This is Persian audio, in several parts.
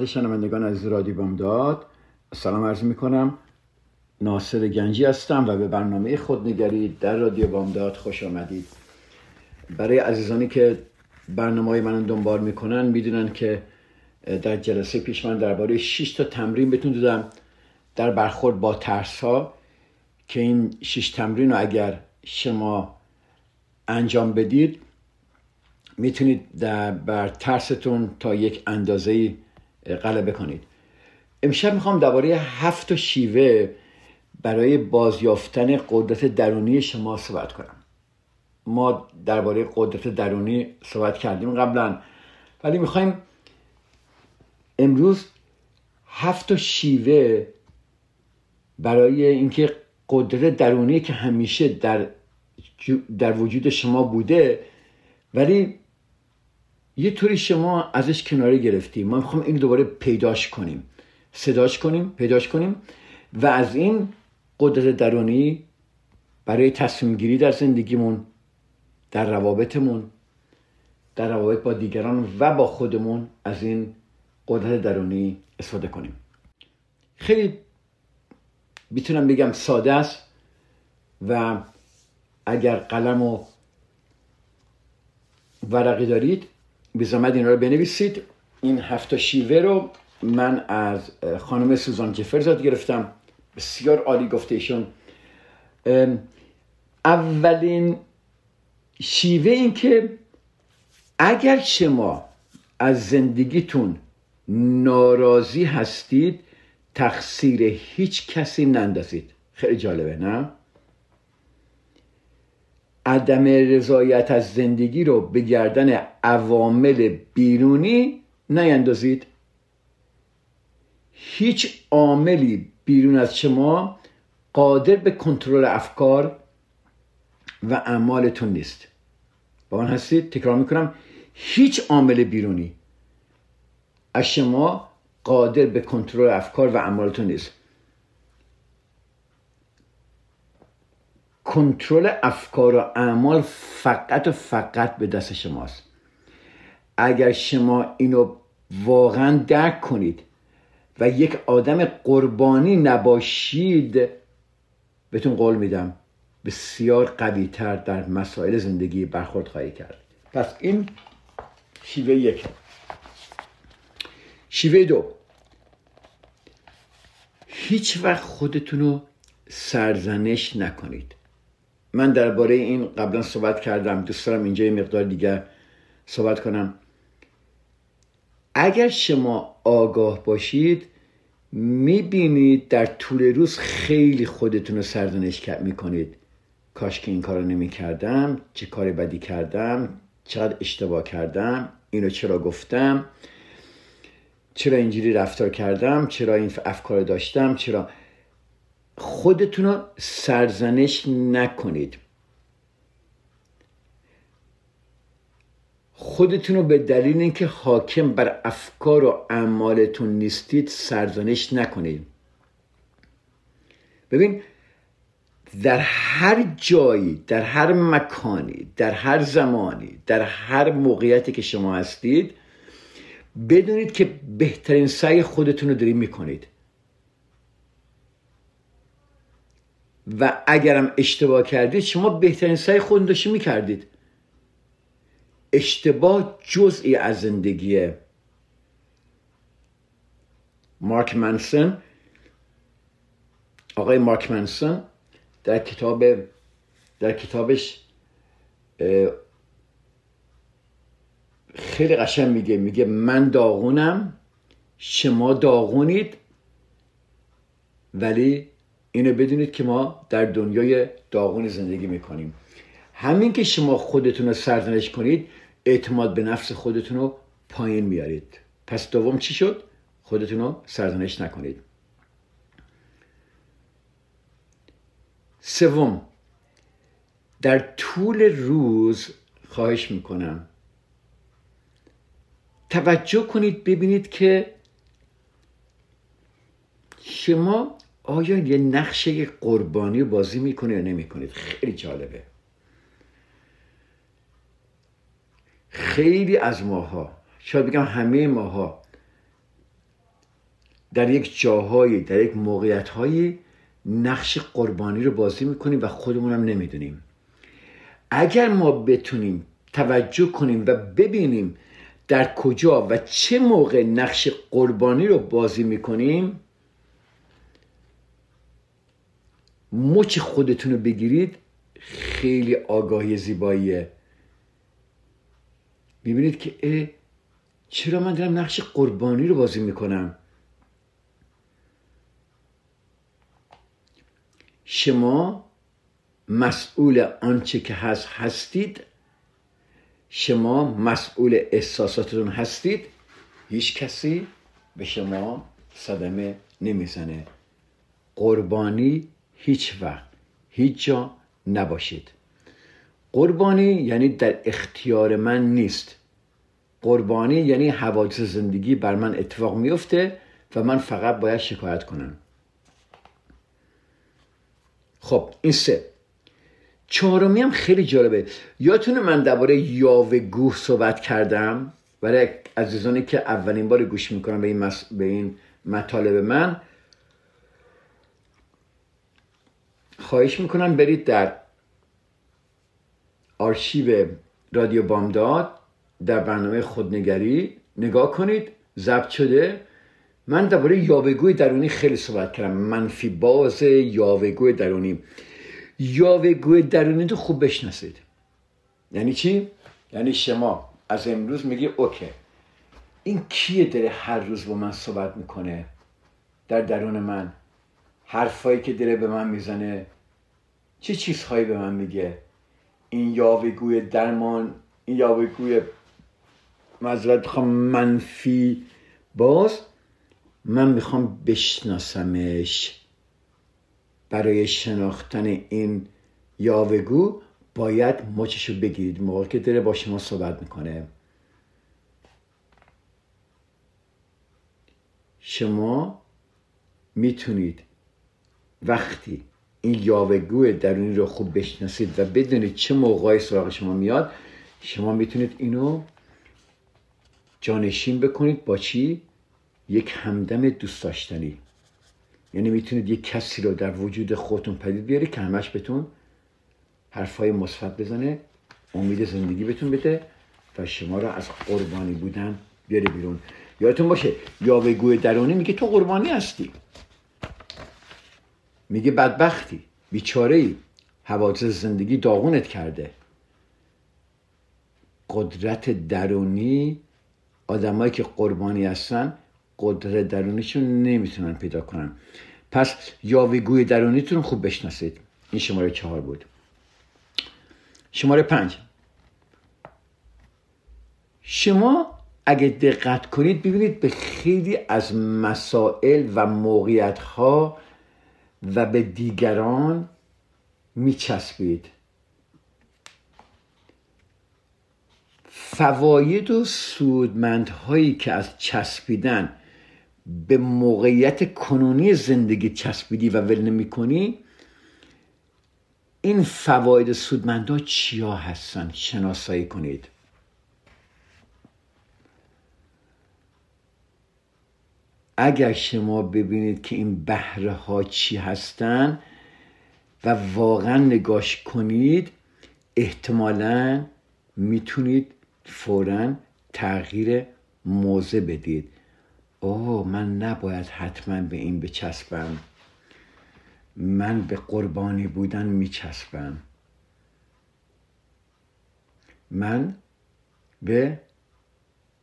خدمت شنوندگان از رادیو بامداد. سلام عرض می کنم ناصر گنجی هستم و به برنامه خودنگری در رادیو بامداد خوش آمدید. برای عزیزانی که برنامه من دنبال می‌کنن می‌دونن که در جلسه پیش من درباره 6 تا تمرین بهتون دادم. در برخورد با ترس ها که این 6 تمرین رو اگر شما انجام بدید می‌تونید در بر ترستون تا یک اندازه غلبه کنید امشب می‌خوام درباره هفت شیوه برای بازیافتن قدرت درونی شما صحبت کنم. ما درباره قدرت درونی صحبت کردیم قبلا ولی می‌خوایم امروز هفت شیوه برای اینکه قدرت درونی که همیشه در در وجود شما بوده ولی یه طوری شما ازش کناره گرفتیم ما می‌خوام این دوباره پیداش کنیم. صداش کنیم پیداش کنیم. و از این قدرت درونی برای تصمیم گیری در زندگیمون در روابطمون در روابط با دیگران و با خودمون از این قدرت درونی استفاده کنیم. خیلی می‌تونم بگم ساده است و اگر قلم و ورقی دارید به زحمت اینا رو بنویسید. این هفت شیوه رو من از خانم سوزان جفرز گرفتم. بسیار عالی گفته ایشون. اولین شیوه این که اگر شما از زندگیتون ناراضی هستید تقصیر هیچ کسی نندازید. خیلی جالبه نه؟ عدم رضایت از زندگی رو به گردن عوامل بیرونی نیندازید. هیچ عاملی بیرون از شما قادر به کنترل افکار و اعمالتون نیست. با من هستید تکرار می‌کنم هیچ عامل بیرونی از شما قادر به کنترل افکار و اعمالتون نیست. کنترل افکار و اعمال فقط و فقط به دست شماست. اگر شما اینو واقعا درک کنید و یک آدم قربانی نباشید بهتون قول میدم بسیار قوی تر در مسائل زندگی برخورد خواهی کرد. پس این شیوه یک. شیوه دو. هیچ وقت خودتون رو سرزنش نکنید. من درباره این قبلا صحبت کردم دوست دارم اینجا یه مقدار دیگر صحبت کنم. اگر شما آگاه باشید می‌بینید در طول روز خیلی خودتون رو سرزنش می‌کنید. کاش که این کار رو نمی کردم چه کار بدی کردم چقدر اشتباه کردم اینو چرا گفتم چرا اینجوری رفتار کردم چرا این افکار داشتم چرا خودتون رو سرزنش نکنید. خودتون رو به دلیل اینکه حاکم بر افکار و اعمالتون نیستید سرزنش نکنید. ببین در هر جایی در هر مکانی در هر زمانی در هر موقعیتی که شما هستید بدونید که بهترین سعی خودتون رو دارید می‌کنید. و اگرم اشتباه کردید شما بهترین سعی خود داشتی می‌کردید. اشتباه جزئی از زندگیه مارک منسون آقای مارک منسون در کتاب در کتابش خیلی قشنگ میگه میگه من داغونم شما داغونید ولی اینو بدونید که ما در دنیای داغون زندگی می‌کنیم. همین که شما خودتون رو سرزنش کنید اعتماد به نفس خودتون رو پایین میارید. پس دوم چی شد؟ خودتون رو سرزنش نکنید. سوم در طول روز خواهش می‌کنم. توجه کنید ببینید که شما آیا یه نقشه قربانی بازی می‌کنه یا نمی‌کنید؟ خیلی جالبه. خیلی از ماها شاید بگم همه ماها در یک جاهایی در یک موقعیت هایی نقش قربانی رو بازی می‌کنیم و خودمون هم نمی‌دونیم. اگر ما بتونیم توجه کنیم و ببینیم در کجا و چه موقع نقش قربانی رو بازی می‌کنیم مچ خودتون رو بگیرید خیلی آگاهی زیباییه. می‌بینید که اه چرا من دارم نقش قربانی رو بازی می‌کنم؟ شما مسئول آنچه که هست هستید. شما مسئول احساساتتون هستید. هیچ کسی به شما صدمه نمی‌زنه. قربانی هیچ وقت هیچ جا نباشید. قربانی یعنی در اختیار من نیست. قربانی یعنی حوادث زندگی بر من اتفاق میفته و من فقط باید شکایت کنم. خب این سه. چهارمی هم خیلی جالبه. یادتونه من درباره یاوه گوه صحبت کردم؟ برای عزیزانی که اولین بار گوش می‌کنم به این, مس... به این مطالب من خواهش می‌کنم برید در آرشیو رادیو بامداد در برنامه خودنگری نگاه کنید ضبط شده. من درباره یاوهگوی درونی خیلی صحبت کردم. منفی باز یاوهگوی درونی. یاوهگوی درونی تو خوب بشناسید. یعنی چی؟ یعنی شما از امروز میگی اوکی. این کیه داره هر روز با من صحبت می‌کنه؟ در درون من. حرفایی که داره به من می‌زنه. چه چیزهایی به من میگه؟ این یاوهگوی درمان این یاوهگوی مذارت خواهم منفی. باز من می‌خوام بشناسمش. برای شناختن این یاوهگو باید مچشو بگیرید. موقع که داره با شما صحبت می‌کنه. شما می‌تونید وقتی این یاوهگو درونی رو خوب بشناسید و بدونید چه موقعی سراغ شما میاد. شما می‌تونید اینو جانشین بکنید با چی؟ یک همدم دوست داشتنی. یعنی می‌تونید یک کسی رو در وجود خودتون پدید بیاری که همش بهتون حرفای مثبت بزنه امید زندگی بهتون بده و شما رو از قربانی بودن بیاره بیرون. یادتون باشه یاوهگوی درونی میگه تو قربانی هستی. میگه بدبختی بیچاره ای حوادث زندگی داغونت کرده. قدرت درونی آدمایی که قربانی هستن قدرت درونیشون نمی‌تونن پیدا کنن. پس یاوهگوی درونیتون خوب بشناسید. این شماره چهار بود. شماره پنج. شما اگه دقت کنید ببینید به خیلی از مسائل و موقعیت ها و به دیگران میچسبید. فواید و سودمندهایی که از چسبیدن به موقعیت کنونی زندگی چسبیدی و ول نمی کنی این فواید سودمندها چیا هستن؟ شناسایی کنید. اگر شما ببینید که این بهره ها چی هستن و واقعا نگاش کنید احتمالا می‌تونید فورا تغییر موضع بدید. اوه من نباید حتما به این بچسبم. من به قربانی بودن میچسبم. من به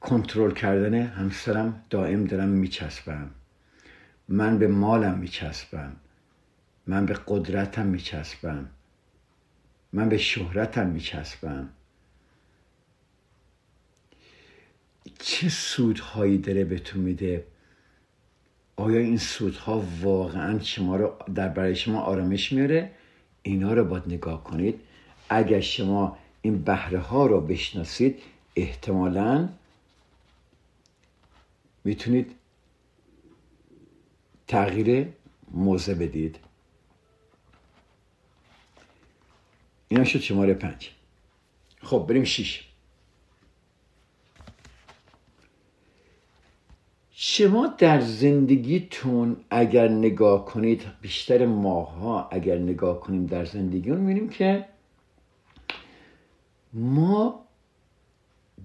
کنترل کردن همسرم دائم دارم میچسبم. من به مالم میچسبم. من به قدرتم میچسبم. من به شهرتم میچسبم. چه سودهایی داره بهتون میده؟ آیا این سودها واقعا شما رو در برای شما آرامش میاره؟ اینا رو باید نگاه کنید. اگر شما این بهره ها رو بشناسید احتمالا می‌تونید تغییر موضع بدید. اینا شد شماره پنج. خب بریم شیش. شما در زندگیتون اگر نگاه کنید بیشتر ماها اگر نگاه کنیم در زندگیون می‌بینیم که ما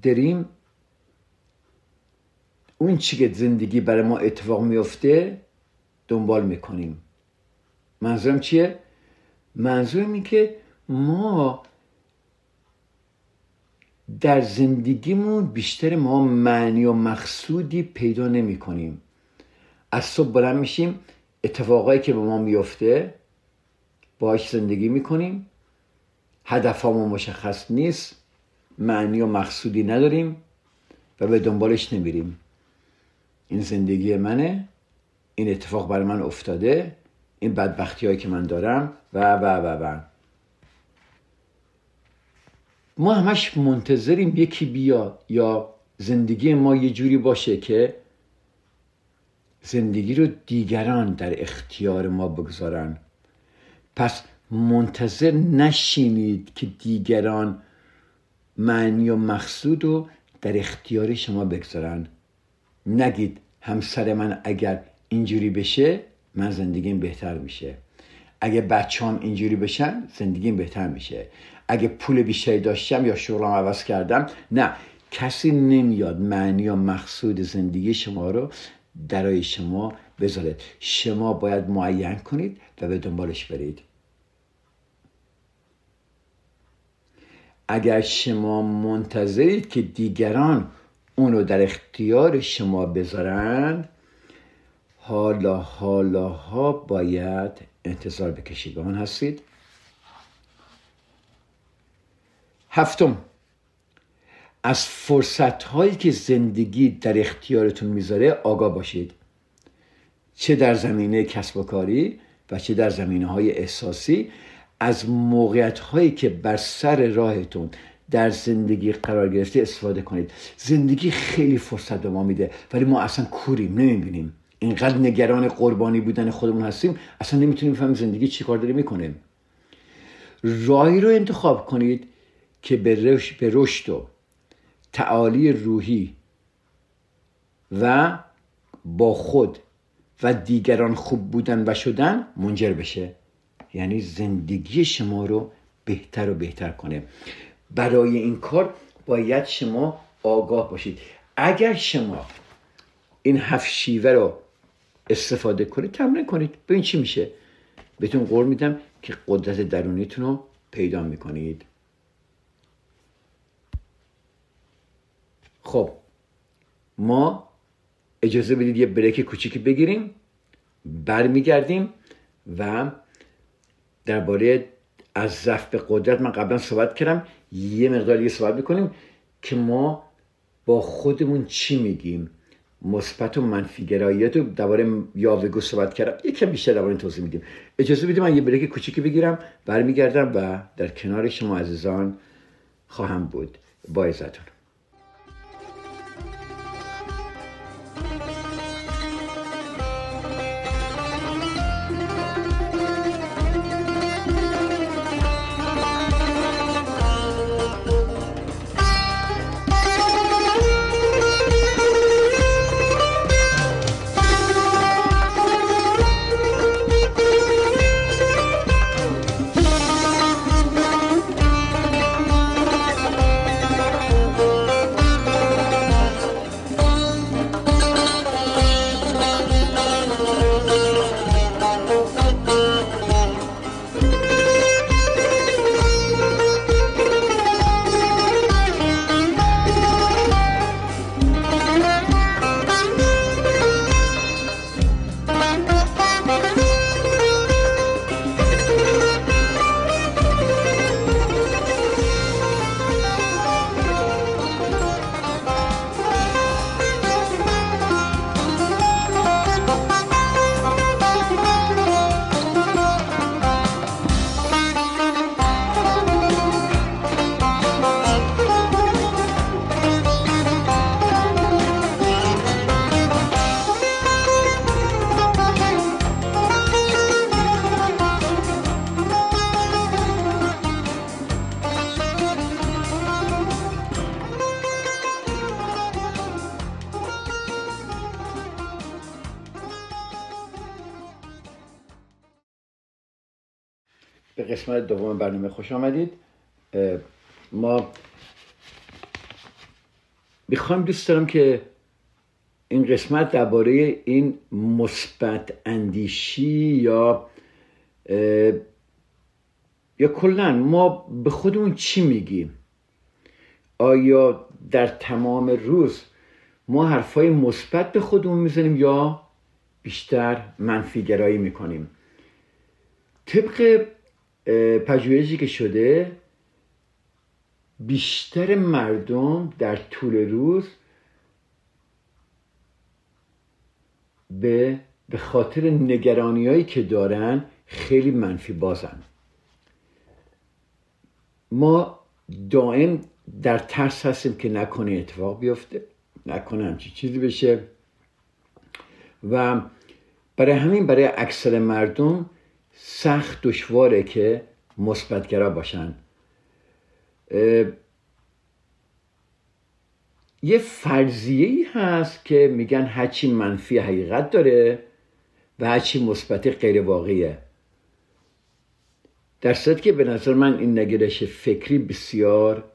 داریم اون چی که زندگی برای ما اتفاق میفته دنبال می‌کنیم. منظورم چیه؟ منظورم این که ما در زندگیمون بیشتر ما معنی و مقصودی پیدا نمی کنیم از صبح بلند میشیم اتفاقایی که به ما میفته باهاش زندگی می‌کنیم. هدفمون مشخص نیست معنی و مقصودی نداریم و به دنبالش نمیریم. این زندگی منه این اتفاق برای من افتاده این بدبختی هایی که من دارم و و و و. ما همش منتظریم یکی بیا یا زندگی ما یه جوری باشه که زندگی رو دیگران در اختیار ما بگذارن. پس منتظر نشینید که دیگران معنی و مقصود رو در اختیار شما بگذارن. نگید همسر من اگر اینجوری بشه من زندگیم بهتر میشه. اگه بچه هم اینجوری بشن زندگیم بهتر میشه. اگه پول بیشتری داشتم یا شغلم عوض کردم نه. کسی نمیاد معنی و مقصود زندگی شما رو درای شما بذاره. شما باید معین کنید و به دنبالش برید. اگر شما منتظرید که دیگران اونو در اختیار شما بذارن حالا حالا ها باید انتظار بکشید به هستید. هفتم از فرصت هایی که زندگی در اختیارتون می‌ذاره آگاه باشید. چه در زمینه کسب و کاری و چه در زمینه های احساسی از موقعیت هایی که بر سر راهتون در زندگی قرار گرفته استفاده کنید. زندگی خیلی فرصت به ما میده ولی ما اصلا کوریم نمی‌بینیم. اینقدر نگران قربانی بودن خودمون هستیم اصلا نمی‌تونیم فهم زندگی چیکار داره می‌کنه راهی رو انتخاب کنید که به رشد و تعالی روحی و با خود و دیگران خوب بودن و شدن منجر بشه. یعنی زندگی شما رو بهتر و بهتر کنه. برای این کار باید شما آگاه باشید. اگر شما این هفت شیوه رو استفاده کنید تمرین کنید. ببین چی میشه. بهتون قول میدم که قدرت درونیتون رو پیدا می‌کنید. خب ما اجازه بدید یه بریک کوچیکی بگیریم برمیگردیم و درباره از ضعف به قدرت من قبلا صحبت کردم یه مقدار دیگه صحبت می‌کنیم که ما با خودمون چی میگیم؟ مثبت و منفی گراییت رو درباره یاوگو صحبت کردم. یکم بیشتر درباره توضیح میدیم. اجازه بدید من یه بریک کوچیکی بگیرم برمیگردم و در کنار شما عزیزان خواهم بود با عزتون. قسمت دوم برنامه خوش آمدید. ما می‌خوایم دوست دارم که این قسمت درباره این مثبت اندیشی یا یا کلا ما به خودمون چی میگیم؟ آیا در تمام روز ما حرفای مثبت به خودمون می‌زنیم یا بیشتر منفی گرایی می‌کنیم؟ طبق پژوهشی که شده بیشتر مردم در طول روز به به خاطر نگرانی هایی که دارن خیلی منفی بازن. ما دائم در ترس هستیم که نکنه اتفاق بیفته نکنه همچی چیزی بشه. و برای همین برای اکثر مردم سخت دشواره که مثبتگرا باشن. یه فرضیه ای هست که میگن هرچی منفی حقیقت داره و هرچی مثبت غیر واقعیه. در صورت که به نظر من این نگرش فکری بسیار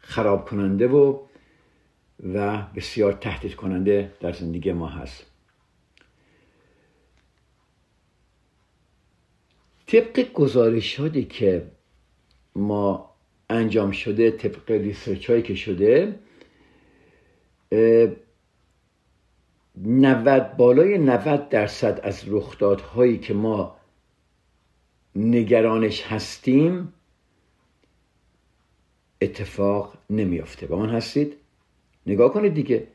خراب کننده و و بسیار تهدید کننده در زندگی ما هست. طبق گزارشاتی که ما انجام شده طبق ریسرچ هایی که شده 90 بالای 90 درصد از رخدادهایی که ما نگرانش هستیم اتفاق نمیافته. با من هستید؟ نگاه کنید دیگه.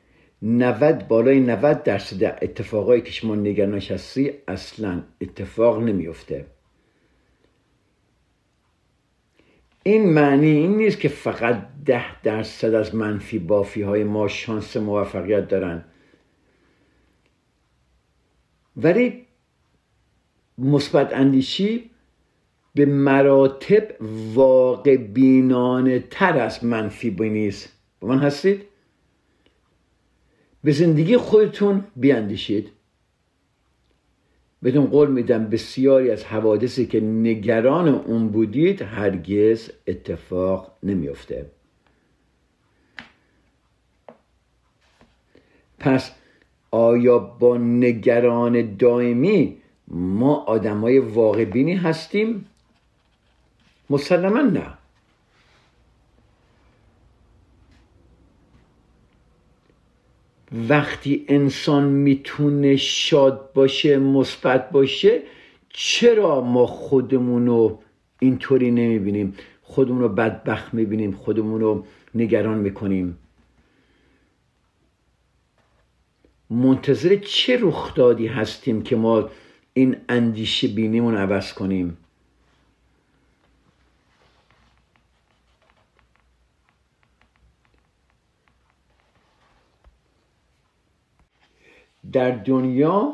90 بالای 90 درصد اتفاقایی که شما نگرانش هستی اصلا اتفاق نمیافته. این معنی این نیست که فقط ده درصد از منفی بافی های ما شانس موفقیت دارن. ولی مثبت اندیشی به مراتب واقع بینانه تر از منفی بینیست با من هستید؟ به زندگی خودتون بیاندیشید. بهتون قول میدم بسیاری از حوادثی که نگران اون بودید هرگز اتفاق نمیافته پس آیا با نگران دائمی ما آدمای واقع بینی هستیم؟ مسلما نه وقتی انسان می‌تونه شاد باشه مثبت باشه چرا ما خودمون رو اینطوری نمی‌بینیم؟ خودمون رو بدبخت می‌بینیم خودمون رو نگران می‌کنیم. منتظر چه رخدادی هستیم که ما این اندیشه بینیمون عوض کنیم؟ در دنیا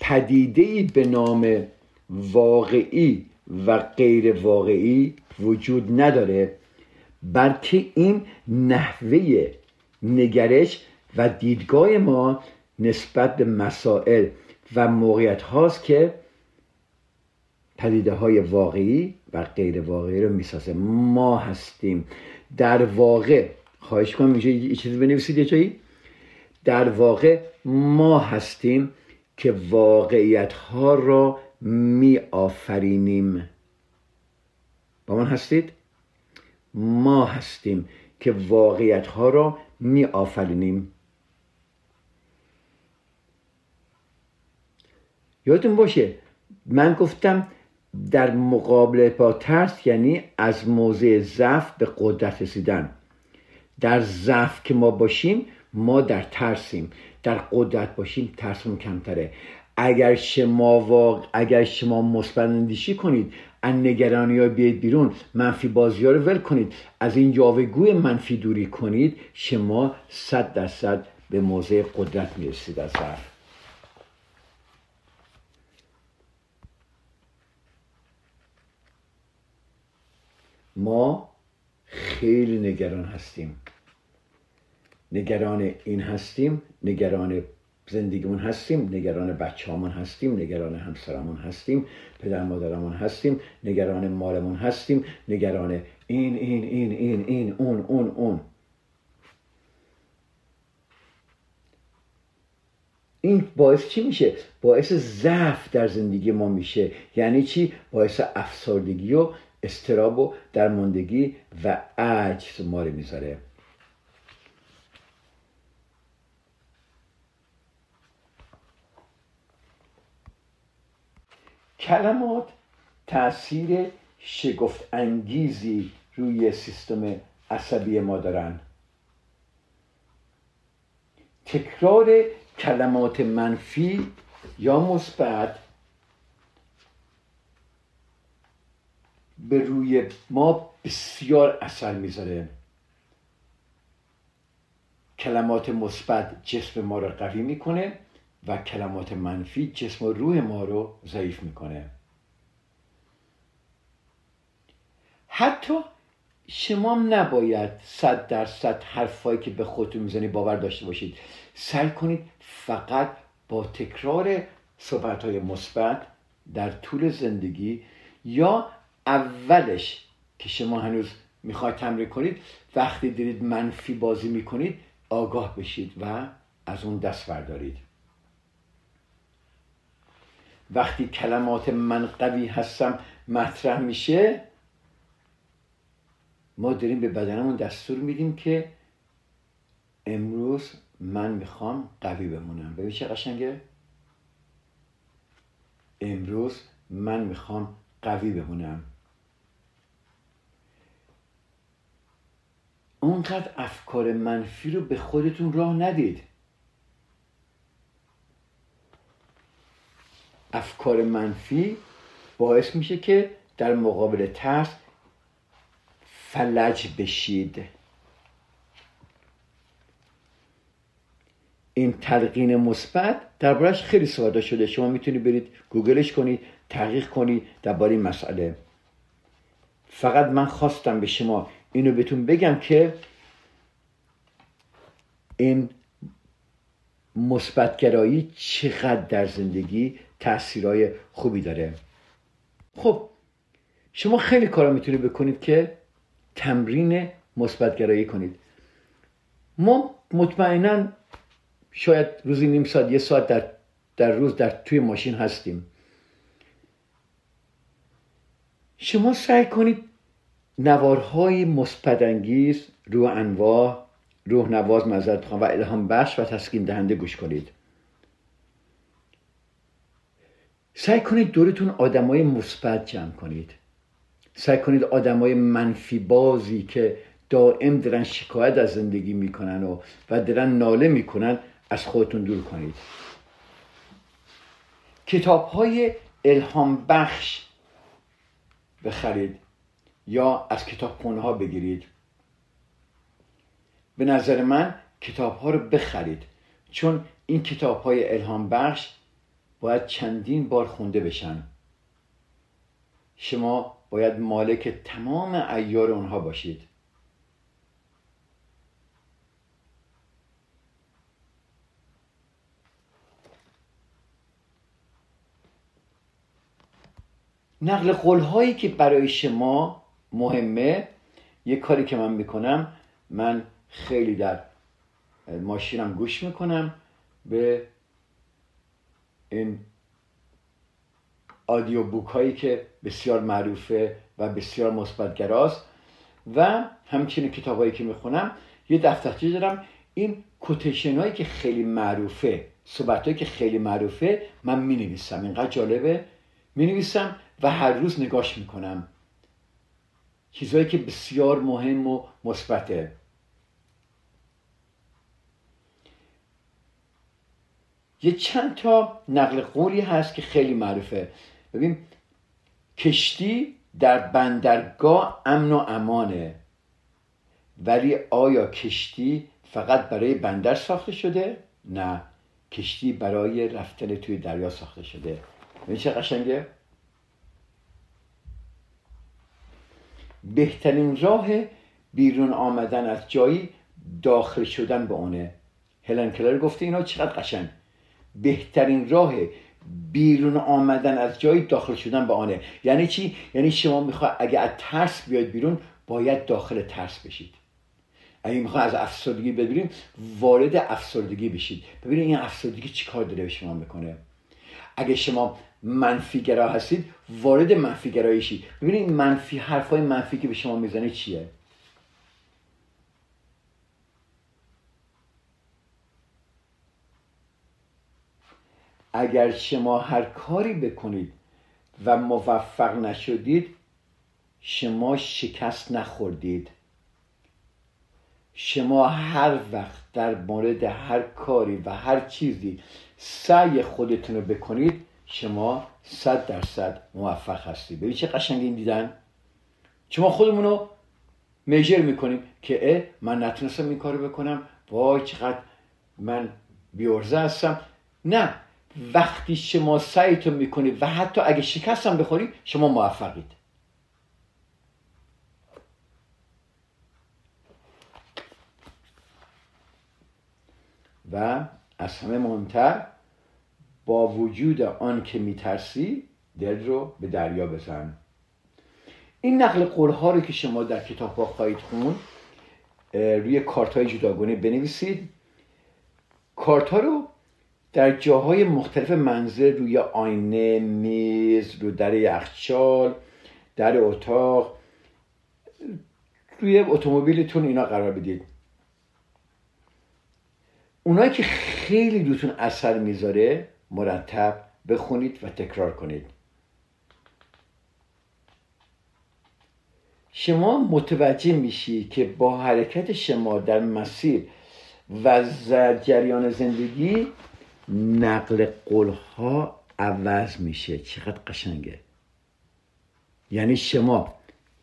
پدیده به نام واقعی و غیر واقعی وجود نداره بلکه این نحوه نگرش و دیدگاه ما نسبت به مسائل و موقعیت هاست که پدیده های واقعی و غیر واقعی رو می‌سازه. ما هستیم. در واقع خواهش کنم اینجا یه چیزی بنویسید یه جایی؟ در واقع ما هستیم که واقعیت ها را می آفرینیم با من هستید؟ ما هستیم که واقعیت ها را می آفرینیم یادتون باشه من گفتم در مقابله با ترس یعنی از موضع ضعف به قدرت رسیدن. در ضعف که ما باشیم ما در ترسیم در قدرت باشیم ترسمون کمتره. اگر شما واق... اگر شما مثبت اندیشی کنید از نگرانی ها بیاید بیرون. منفی بازی ها رو ول کنید. از این یاوهگوی منفی دوری کنید شما صد درصد به موضع قدرت می‌رسید از ما خیلی نگران هستیم. نگران این هستیم نگران زندگیمون هستیم نگران بچه هستیم نگران همسرمون هستیم پدر مادرمون هستیم نگران مالمون هستیم نگران این این این این این اون اون اون این باعث چی میشه؟ باعث ضعف در زندگی ما میشه یعنی چی؟ باعث افسردگی و استراب و درماندگی و عجز ما رو می‌ذاره کلمات تاثیر شگفت انگیزی روی سیستم عصبی ما دارن. تکرار کلمات منفی یا مثبت به روی ما بسیار اثر می‌ذاره. کلمات مثبت جسم ما رو قوی می‌کنه. و کلمات منفی جسم و روح ما رو ضعیف می‌کنه. حتی شما نباید صد درصد حرفایی که به خودتون می‌زنی باور داشته باشید. سعی کنید فقط با تکرار صحبت های مثبت در طول زندگی یا اولش که شما هنوز می‌خواید تمرین کنید وقتی دیدید منفی بازی می‌کنید آگاه بشید و از اون دست بردارید. وقتی کلمات من قوی هستم مطرح میشه ما داریم به بدنمون دستور میدیم که امروز من می‌خوام قوی بمونم. ببین چه قشنگه؟ امروز من می‌خوام قوی بمونم. اونقدر افکار منفی رو به خودتون راه ندید. افکار منفی باعث میشه که در مقابل ترس فلج بشید. این تلقین مثبت دربارش خیلی ساده شده. شما می‌تونید برید گوگلش کنید تحقیق کنید درباره این مسئله. فقط من خواستم به شما اینو بهتون بگم که این مثبتگرایی چقدر در زندگی تاثیرهای خوبی داره. خب شما خیلی کارا می‌تونید بکنید که تمرین مثبتگرایی کنید. ما مطمئنا شاید روزی نیم ساعت یه ساعت در, در روز در توی ماشین هستیم. شما سعی کنید نوارهای مثبت انگیز روح انواع روح نواز مزد و الهام بخش و تسکین دهنده گوش کنید. سعی کنید دورتون آدمای مثبت جمع کنید. سعی کنید آدمای منفی بازی که دائم دارن شکایت از زندگی می‌کنن و و دارن ناله می‌کنن از خودتون دور کنید. کتاب های الهام بخش بخرید یا از کتاب ها بگیرید. به نظر من کتاب ها رو بخرید. چون این کتاب های الهام بخش باید چندین بار خونده بشن. شما باید مالک تمام ایار اونها باشید. نقل قول هایی که برای شما مهمه یه کاری که من می‌کنم من خیلی در ماشینم گوش می‌کنم به این آدیو بوک هایی که بسیار معروفه و بسیار مثبتگراست و همچنین کتاب هایی که می‌خونم یه دفترچه دارم. این کوتیشن هایی که خیلی معروفه صحبت هایی که خیلی معروفه من می نویسم اینقدر جالبه. می نویسم و هر روز نگاش می‌کنم. چیزهایی که بسیار مهم و مثبته. یه چند تا نقل قولی هست که خیلی معروفه. ببین کشتی در بندرگاه امن و امانه. ولی آیا کشتی فقط برای بندر ساخته شده؟ نه. کشتی برای رفتن توی دریا ساخته شده. ببین چه قشنگه؟ بهترین راه بیرون آمدن از جایی داخل شدن به اونه. هلن کلر گفته اینا چقدر قشنگ. بهترین راه بیرون آمدن از جایی داخل شدن به آنه. یعنی چی؟ یعنی شما می‌خواد اگه از ترس بیاد بیرون باید داخل ترس بشید. اگه می‌خواد از افسردگی ببینیم وارد افسردگی بشید. ببینید این افسردگی چیکار داره به شما می‌کنه. اگه شما منفیگرا هستید وارد منفی شید ببینید منفی حرفای منفی که به شما می‌زنه چیه؟ اگر شما هر کاری بکنید و موفق نشدید شما شکست نخوردید. شما هر وقت در مورد هر کاری و هر چیزی سعی خودتون رو بکنید شما صد درصد موفق هستید. ببین چه قشنگ این دیدن. شما خودمون رو میجر می‌کنیم که اه من نتونستم این کارو بکنم. وای چقدر من بیورزه هستم. نه. وقتی شما سعیتون می‌کنید و حتی اگه شکستم بخورید شما موفقید. و از همه مهمتر با وجود آن که میترسی دل رو به دریا بزن. این نقل قول ها رو که شما در کتاب ها خواهید خون روی کارت های جداگانه بنویسید. کارت ها رو در جاهای مختلف منزل روی آینه میز رو در یخچال در اتاق روی اتومبیلتون اینا قرار بدید. اونایی که خیلی روتون اثر می‌ذاره مرتب بخونید و تکرار کنید. شما متوجه میشی که با حرکت شما در مسیر و جریان زندگی نقل قولها عوض میشه. چقدر قشنگه. یعنی شما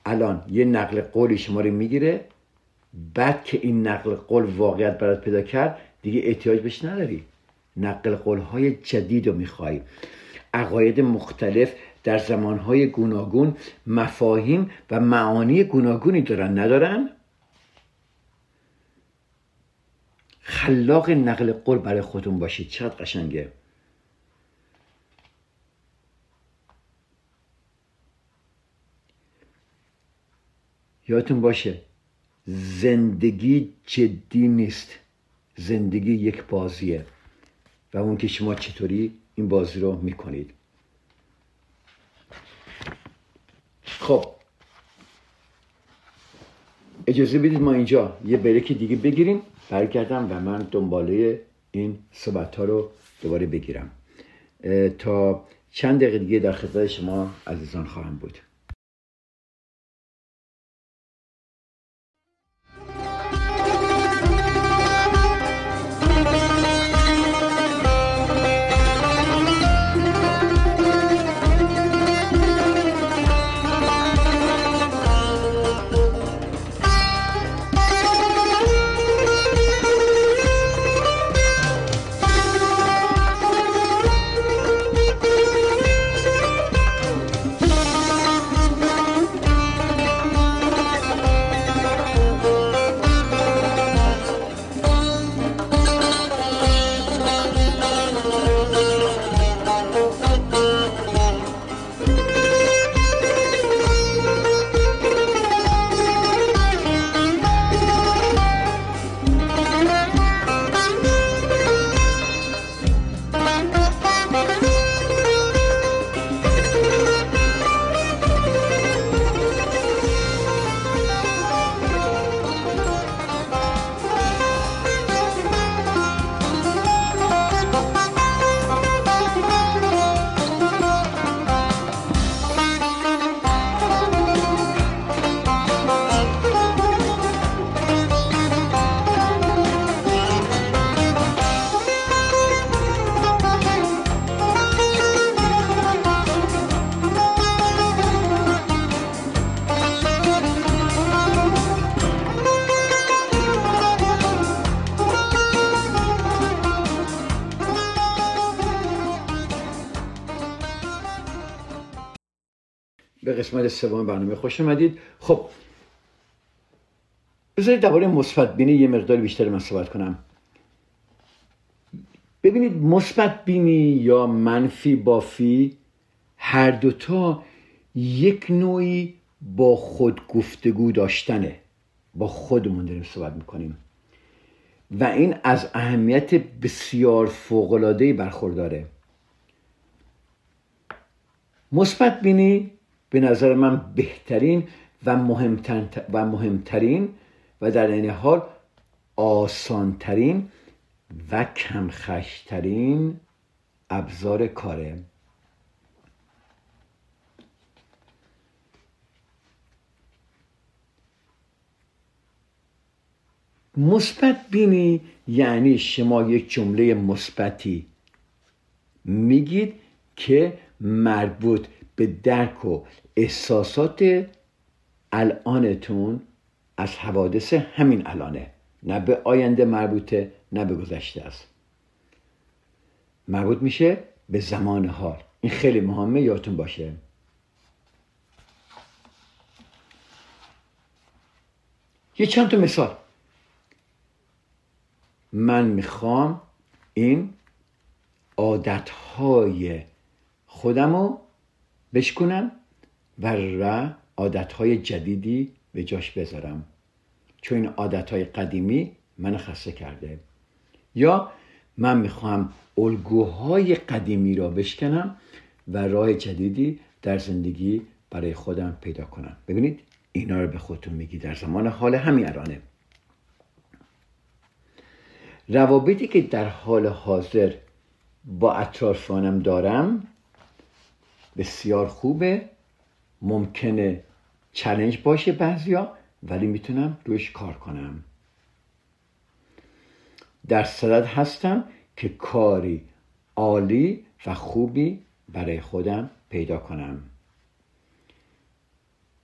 الان یه نقل قولی شما رو می‌گیره بعد که این نقل قول واقعیت برات پیدا کرد دیگه احتیاج بهش نداری. نقل قولهای جدید رو می‌خوای. عقاید مختلف در زمانهای گوناگون مفاهیم و معانی گوناگونی دارن ندارن؟ خلاق نقل قول برای خودتون باشید. چقدر قشنگه. یادتون باشه زندگی جدی نیست. زندگی یک بازیه. و اون که شما چطوری این بازی رو می‌کنید. خب. اجازه بدید ما اینجا یه بریک دیگه بگیریم. برگردم و من دنباله این صحبت ها رو دوباره بگیرم. تا چند دقیقه دیگه در خدمت شما عزیزان خواهم بود. سوم برنامه خوش اومدید. خب بذارید درباره مثبت بینی یه مقدار بیشتر من صحبت کنم. ببینید مثبت بینی یا منفی بافی هر دوتا یک نوعی با خود گفتگو داشتنه. با خودمون داریم صحبت می‌کنیم. و این از اهمیت بسیار فوقلادهی برخورداره. مثبت بینی به نظر من بهترین و, و مهمترین و در این حال آسانترین و کمخشترین ابزار کاره. مثبت بینی یعنی شما یک جمله مثبتی میگید که مربوط به درک و احساسات الانتون از حوادث همین الانه. نه به آینده مربوطه نه به گذشته است. مربوط میشه به زمان حال. این خیلی مهمه یادتون باشه. یه چند تا مثال. من می‌خوام این عادتهای خودم رو بشکنم و عادتهای جدیدی به جاش بذارم. چون این عادتهای قدیمی من خسته کرده. یا من می‌خوام الگوهای قدیمی را بشکنم و راه جدیدی در زندگی برای خودم پیدا کنم. ببینید اینا رو به خودتون میگی در زمان حال همین الانه. روابطی که در حال حاضر با اطرافانم دارم بسیار خوبه. ممکنه چلنج باشه بعضیا ولی می‌تونم روش کار کنم. در صدد هستم که کاری عالی و خوبی برای خودم پیدا کنم.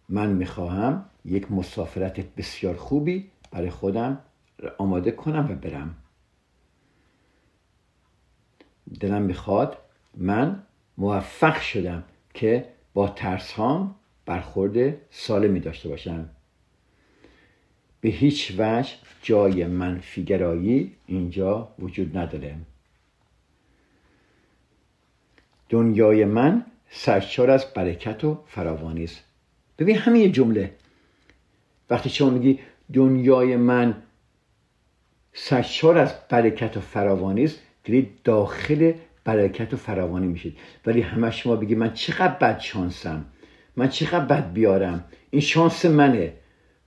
من می‌خواهم یک مسافرت بسیار خوبی برای خودم آماده کنم و برم. دلم می‌خواد من موفق شدم که با ترس هام برخورد سالمی داشته باشم. به هیچ وجه جای منفیگرایی اینجا وجود نداره. دنیای من سرشار از برکت و فراوانی است. ببین همین جمله. وقتی شما میگی دنیای من سرشار از برکت و فراوانی است داخل برکت و فراوانی میشید ولی همه شما بگی من چقدر بد شانسم. من چقدر بد بیارم. این شانس منه.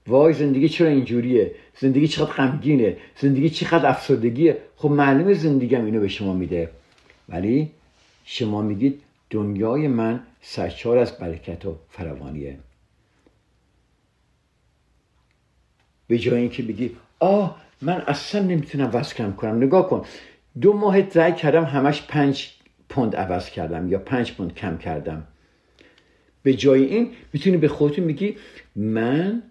وای زندگی چرا اینجوریه؟ زندگی چقدر غمگینه؟ زندگی چقدر افسردگیه؟ خب معلومه زندگیم اینو به شما میده. ولی شما میگید دنیای من سرچار از برکت و فراوانیه. به جای اینکه بگی آه من اصلا نمی‌تونم وزن کم کنم. نگاه کن. دو ماه رای کردم همش پنج پوند عوض کردم یا پنج پوند کم کردم. به جای این می‌تونی به خودتون میگی من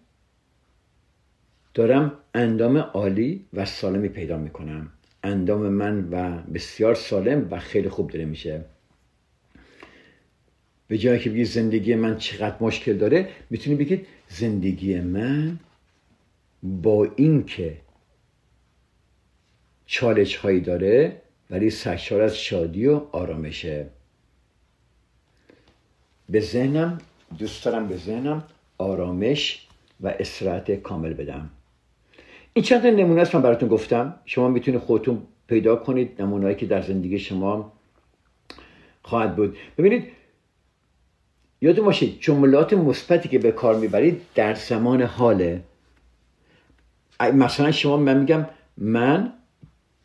دارم اندام عالی و سالمی پیدا می‌کنم. اندام من و بسیار سالم و خیلی خوب داره میشه. به جایی که بگی زندگی من چقدر مشکل داره می‌تونی بگید زندگی من با اینکه چالش هایی داره ولی سرشار از شادی و آرامشه. به ذهنم دوست دارم به ذهنم آرامش و استراحت کامل بدم. این چند نمونه است من براتون گفتم. شما می‌تونید خودتون پیدا کنید نمونهایی که در زندگی شما خواهد بود. ببینید یادتون باشید جملات مثبتی که به کار می‌برید در زمان حاله. مثلا شما من میگم من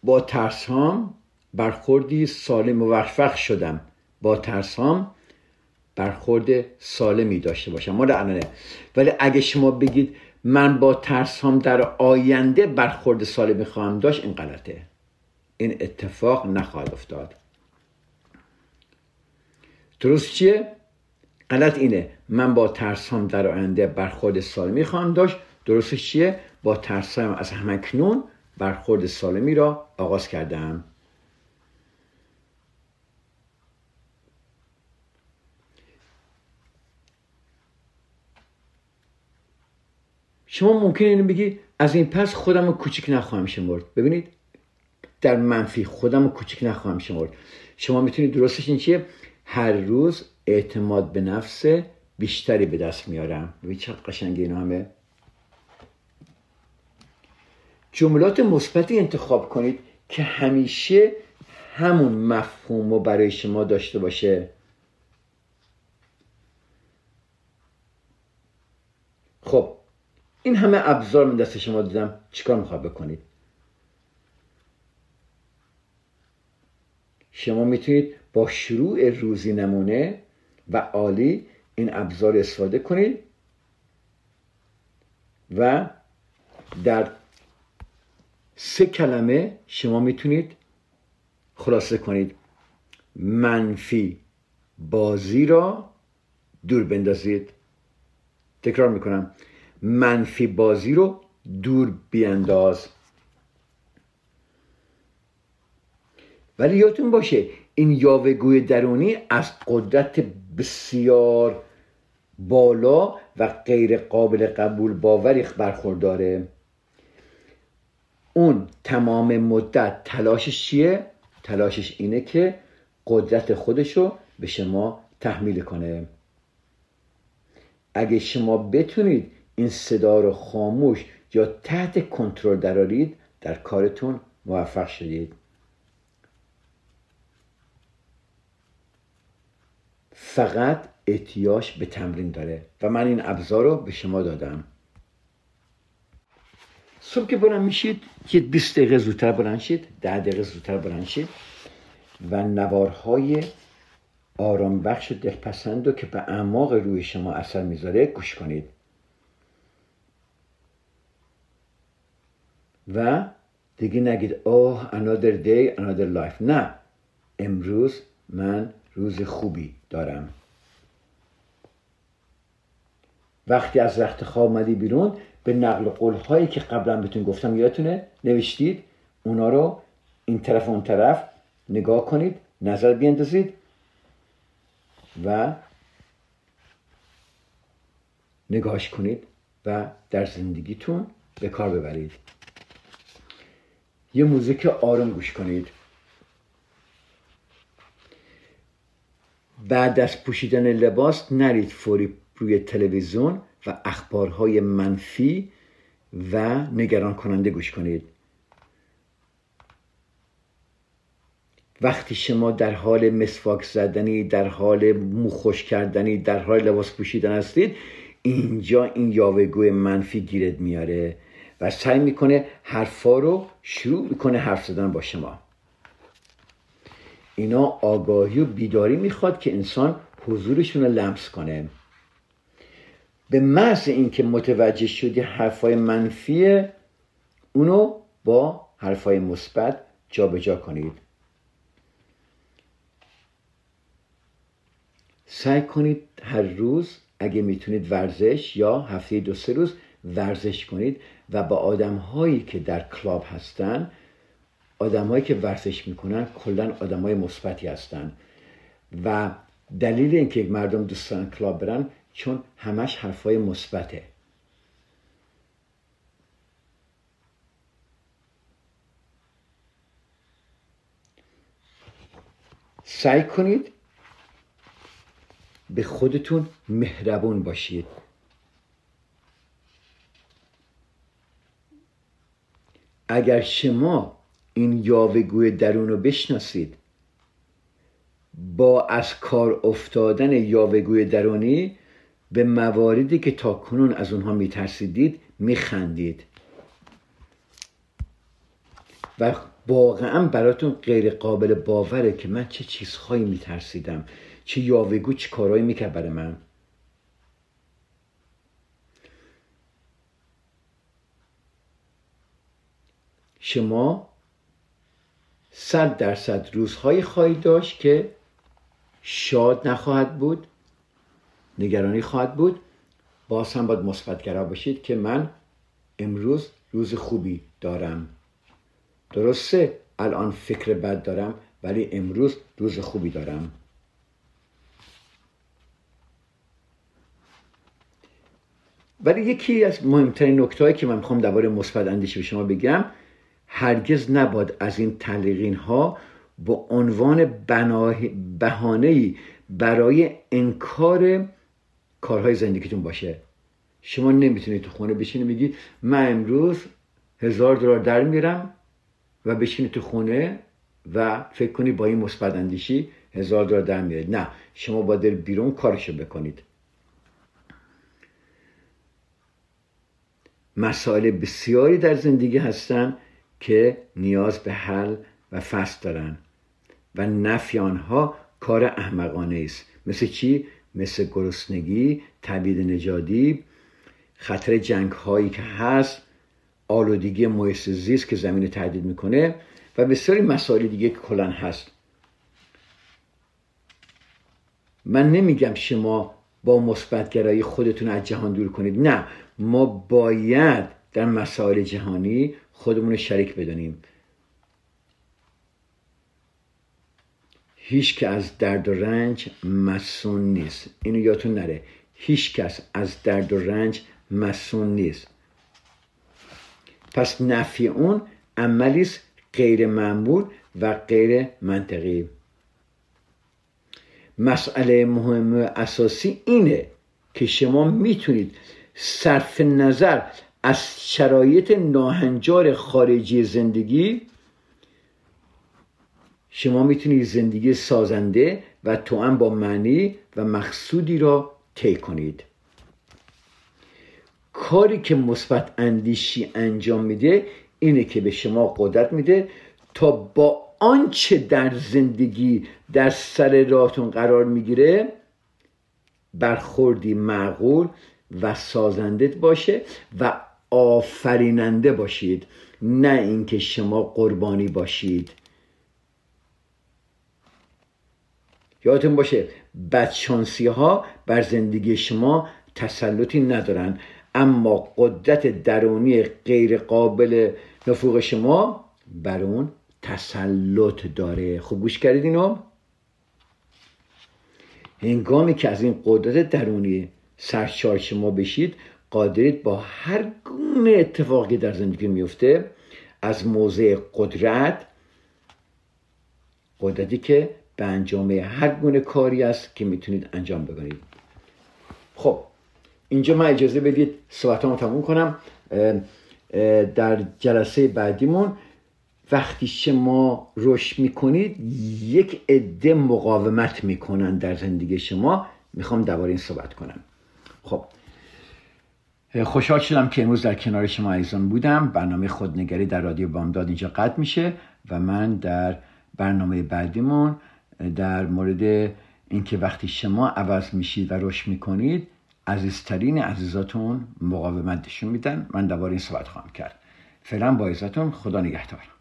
با ترسام برخوردی سالم موفق شدم. با ترسام برخورد سالمی داشته باشم. مال الانه ولی اگه شما بگید من با ترس هم در آینده برخورد سالمی خواهم داشت این غلطه. این اتفاق نخواهد افتاد. درست چیه؟ غلط اینه. من با ترس هم در آینده برخورد سالمی خواهم داشت. درستش چیه؟ با ترس هم از همکنون برخورد سالمی را آغاز کردم. شما ممکنه اینو بگی از این پس خودم رو کوچیک نخواهم شمرد. ببینید در منفی خودم رو کوچیک نخواهم شمرد. شما می‌تونید درستش این چیه؟ هر روز اعتماد به نفس بیشتری به دست میارم. ببین چقدر قشنگه اینا همه. جملات مثبتی انتخاب کنید که همیشه همون مفهوم رو برای شما داشته باشه. خب این همه ابزار من دست شما دیدم چیکار می‌خواد بکنید؟ شما می‌تونید با شروع روزی نمونه و عالی این ابزار استفاده کنید و در سه کلمه شما می‌تونید خلاصه کنید. منفی بازی را دور بندازید. تکرار می‌کنم. منفی بازی رو دور بیانداز. ولی یادتون باشه این یاوهگوی درونی از قدرت بسیار بالا و غیر قابل قبول باوری برخورداره. اون تمام مدت تلاشش چیه؟ تلاشش اینه که قدرت خودش رو به شما تحمیل کنه. اگه شما بتونید این صدا رو خاموش یا تحت کنترل درارید در کارتون موفق شدید. فقط احتیاج به تمرین داره و من این ابزار رو به شما دادم. صبح که بلند میشید یه 20 دقیقه زودتر بلند شید 10 دقیقه زودتر بلند شید و نوارهای آرام بخش دلپسند رو که به اعماق روی شما اثر می‌ذاره گوش کنید. و دیگه نگید اوه another day another life. نه امروز من روز خوبی دارم. وقتی از رخت خواب آمدی بیرون به نقل قول هایی که قبلا بهتون گفتم یادتونه؟ نوشتید اونا رو این طرف اون طرف نگاه کنید نظر بیندازید و نگاهش کنید و در زندگیتون به کار ببرید. یه موزیک آروم گوش کنید. بعد از پوشیدن لباس نرید فوری روی تلویزیون. و اخبارهای منفی و نگران کننده گوش کنید. وقتی شما در حال مسواک زدنی در حال مو کردنی در حال لباس پوشیدن هستید اینجا این یاوهگوی منفی گیرت میاره و سعی می‌کنه حرفا رو شروع می‌کنه حرف زدن با شما. اینا آگاهی و بیداری می‌خواد که انسان حضورشون رو لمس کنه. به محض اینکه متوجه شدی حرفای منفیه اونو با حرفای مثبت جابجا کنید. سعی کنید هر روز اگه می‌تونید ورزش یا هفته دو سه روز ورزش کنید و با آدم هایی که در کلاب هستن آدم هایی که ورزش می‌کنن کلا آدم های مثبتی هستن. و دلیل اینکه مردم دوستان کلاب برن چون همش حرفای مثبته. سعی کنید به خودتون مهربون باشید. اگر شما این یاوهگوی درون رو بشناسید با از کار افتادن یاوهگوی درونی به مواردی که تا کنون از اونها میترسیدید میخندید. و واقعا براتون غیر قابل باوره که من چه چیزهایی میترسیدم چه یاوهگو چه کارهایی می‌کرد برای من. شما صد درصد روزهایی خواهید داشت که شاد نخواهد بود. نگرانی خواهد بود. باز هم باید مثبتگرا باشید که من امروز روز خوبی دارم. درسته الان فکر بد دارم ولی امروز روز خوبی دارم. ولی یکی از مهمترین نکته که من می‌خوام درباره مثبت اندیشه به شما بگم هرگز نباد از این تلقین ها با عنوان بهانه برای انکار کارهای زندگیتون باشه. شما نمی‌تونید تو خونه بشینید میگی من امروز هزار دلار در میرم و بشینید تو خونه و فکر کنید با این مثبت اندیشی هزار دلار در میارید نه شما باید بیرون کارشو بکنید. مسائل بسیاری در زندگی هستن که نیاز به حل و فصل دارن و نفی آنها کار احمقانه است. مثل چی؟ مثل گرسنگی تبعید نجادی خطر جنگ هایی که هست آلودگی محیط زیست که زمین تهدید می‌کنه و بسیاری مسائل دیگه که کلان هست. من نمیگم شما با مثبتگرایی خودتون از جهان دور کنید. نه ما باید در مسائل جهانی خودمون رو شریک بدانیم هیچ که از درد و رنج مسون نیست. اینو یادتون نره. هیچ کس از درد و رنج مسون نیست. پس نفی اون عملی است غیر معمول و غیر منطقی. مسئله مهم اساسی اینه که شما می‌تونید صرف نظر از شرایط ناهنجار خارجی زندگی شما می‌تونید زندگی سازنده و توان با معنی و مقصودی را طی کنید. کاری که مثبت اندیشی انجام میده اینه که به شما قدرت میده تا با آنچه در زندگی در سر راهتون قرار می‌گیره برخوردی معقول و سازنده باشه و آفریننده باشید. نه اینکه شما قربانی باشید. یادتون باشه بدشانسی ها بر زندگی شما تسلطی ندارن اما قدرت درونی غیر قابل نفوق شما بر اون تسلط داره. خوب گوش کردید اینو؟ هنگامی که از این قدرت درونی سرشار شما بشید قادرید با هر گونه اتفاقی در زندگی میفته از موضع قدرت قدرتی که به انجام هر گونه کاری است که می‌تونید انجام بکنید. خب اینجا من اجازه بدید صحبتامو تموم کنم. در جلسه بعدیمون وقتی شما رشد می‌کنید یک عده مقاومت می‌کنن در زندگی شما. می‌خوام درباره این صحبت کنم. خب خوشحال شدم که امروز در کنار شما عزیزان بودم. برنامه خودنگری در رادیو بامداد اینجا قطع میشه و من در برنامه بعدیمون در مورد اینکه وقتی شما عوض میشید و رشد می‌کنید عزیزترین عزیزاتون مقاومت نشون میدن. من درباره این صحبت خواهم کرد. فعلا با عزتون خدا نگهدار.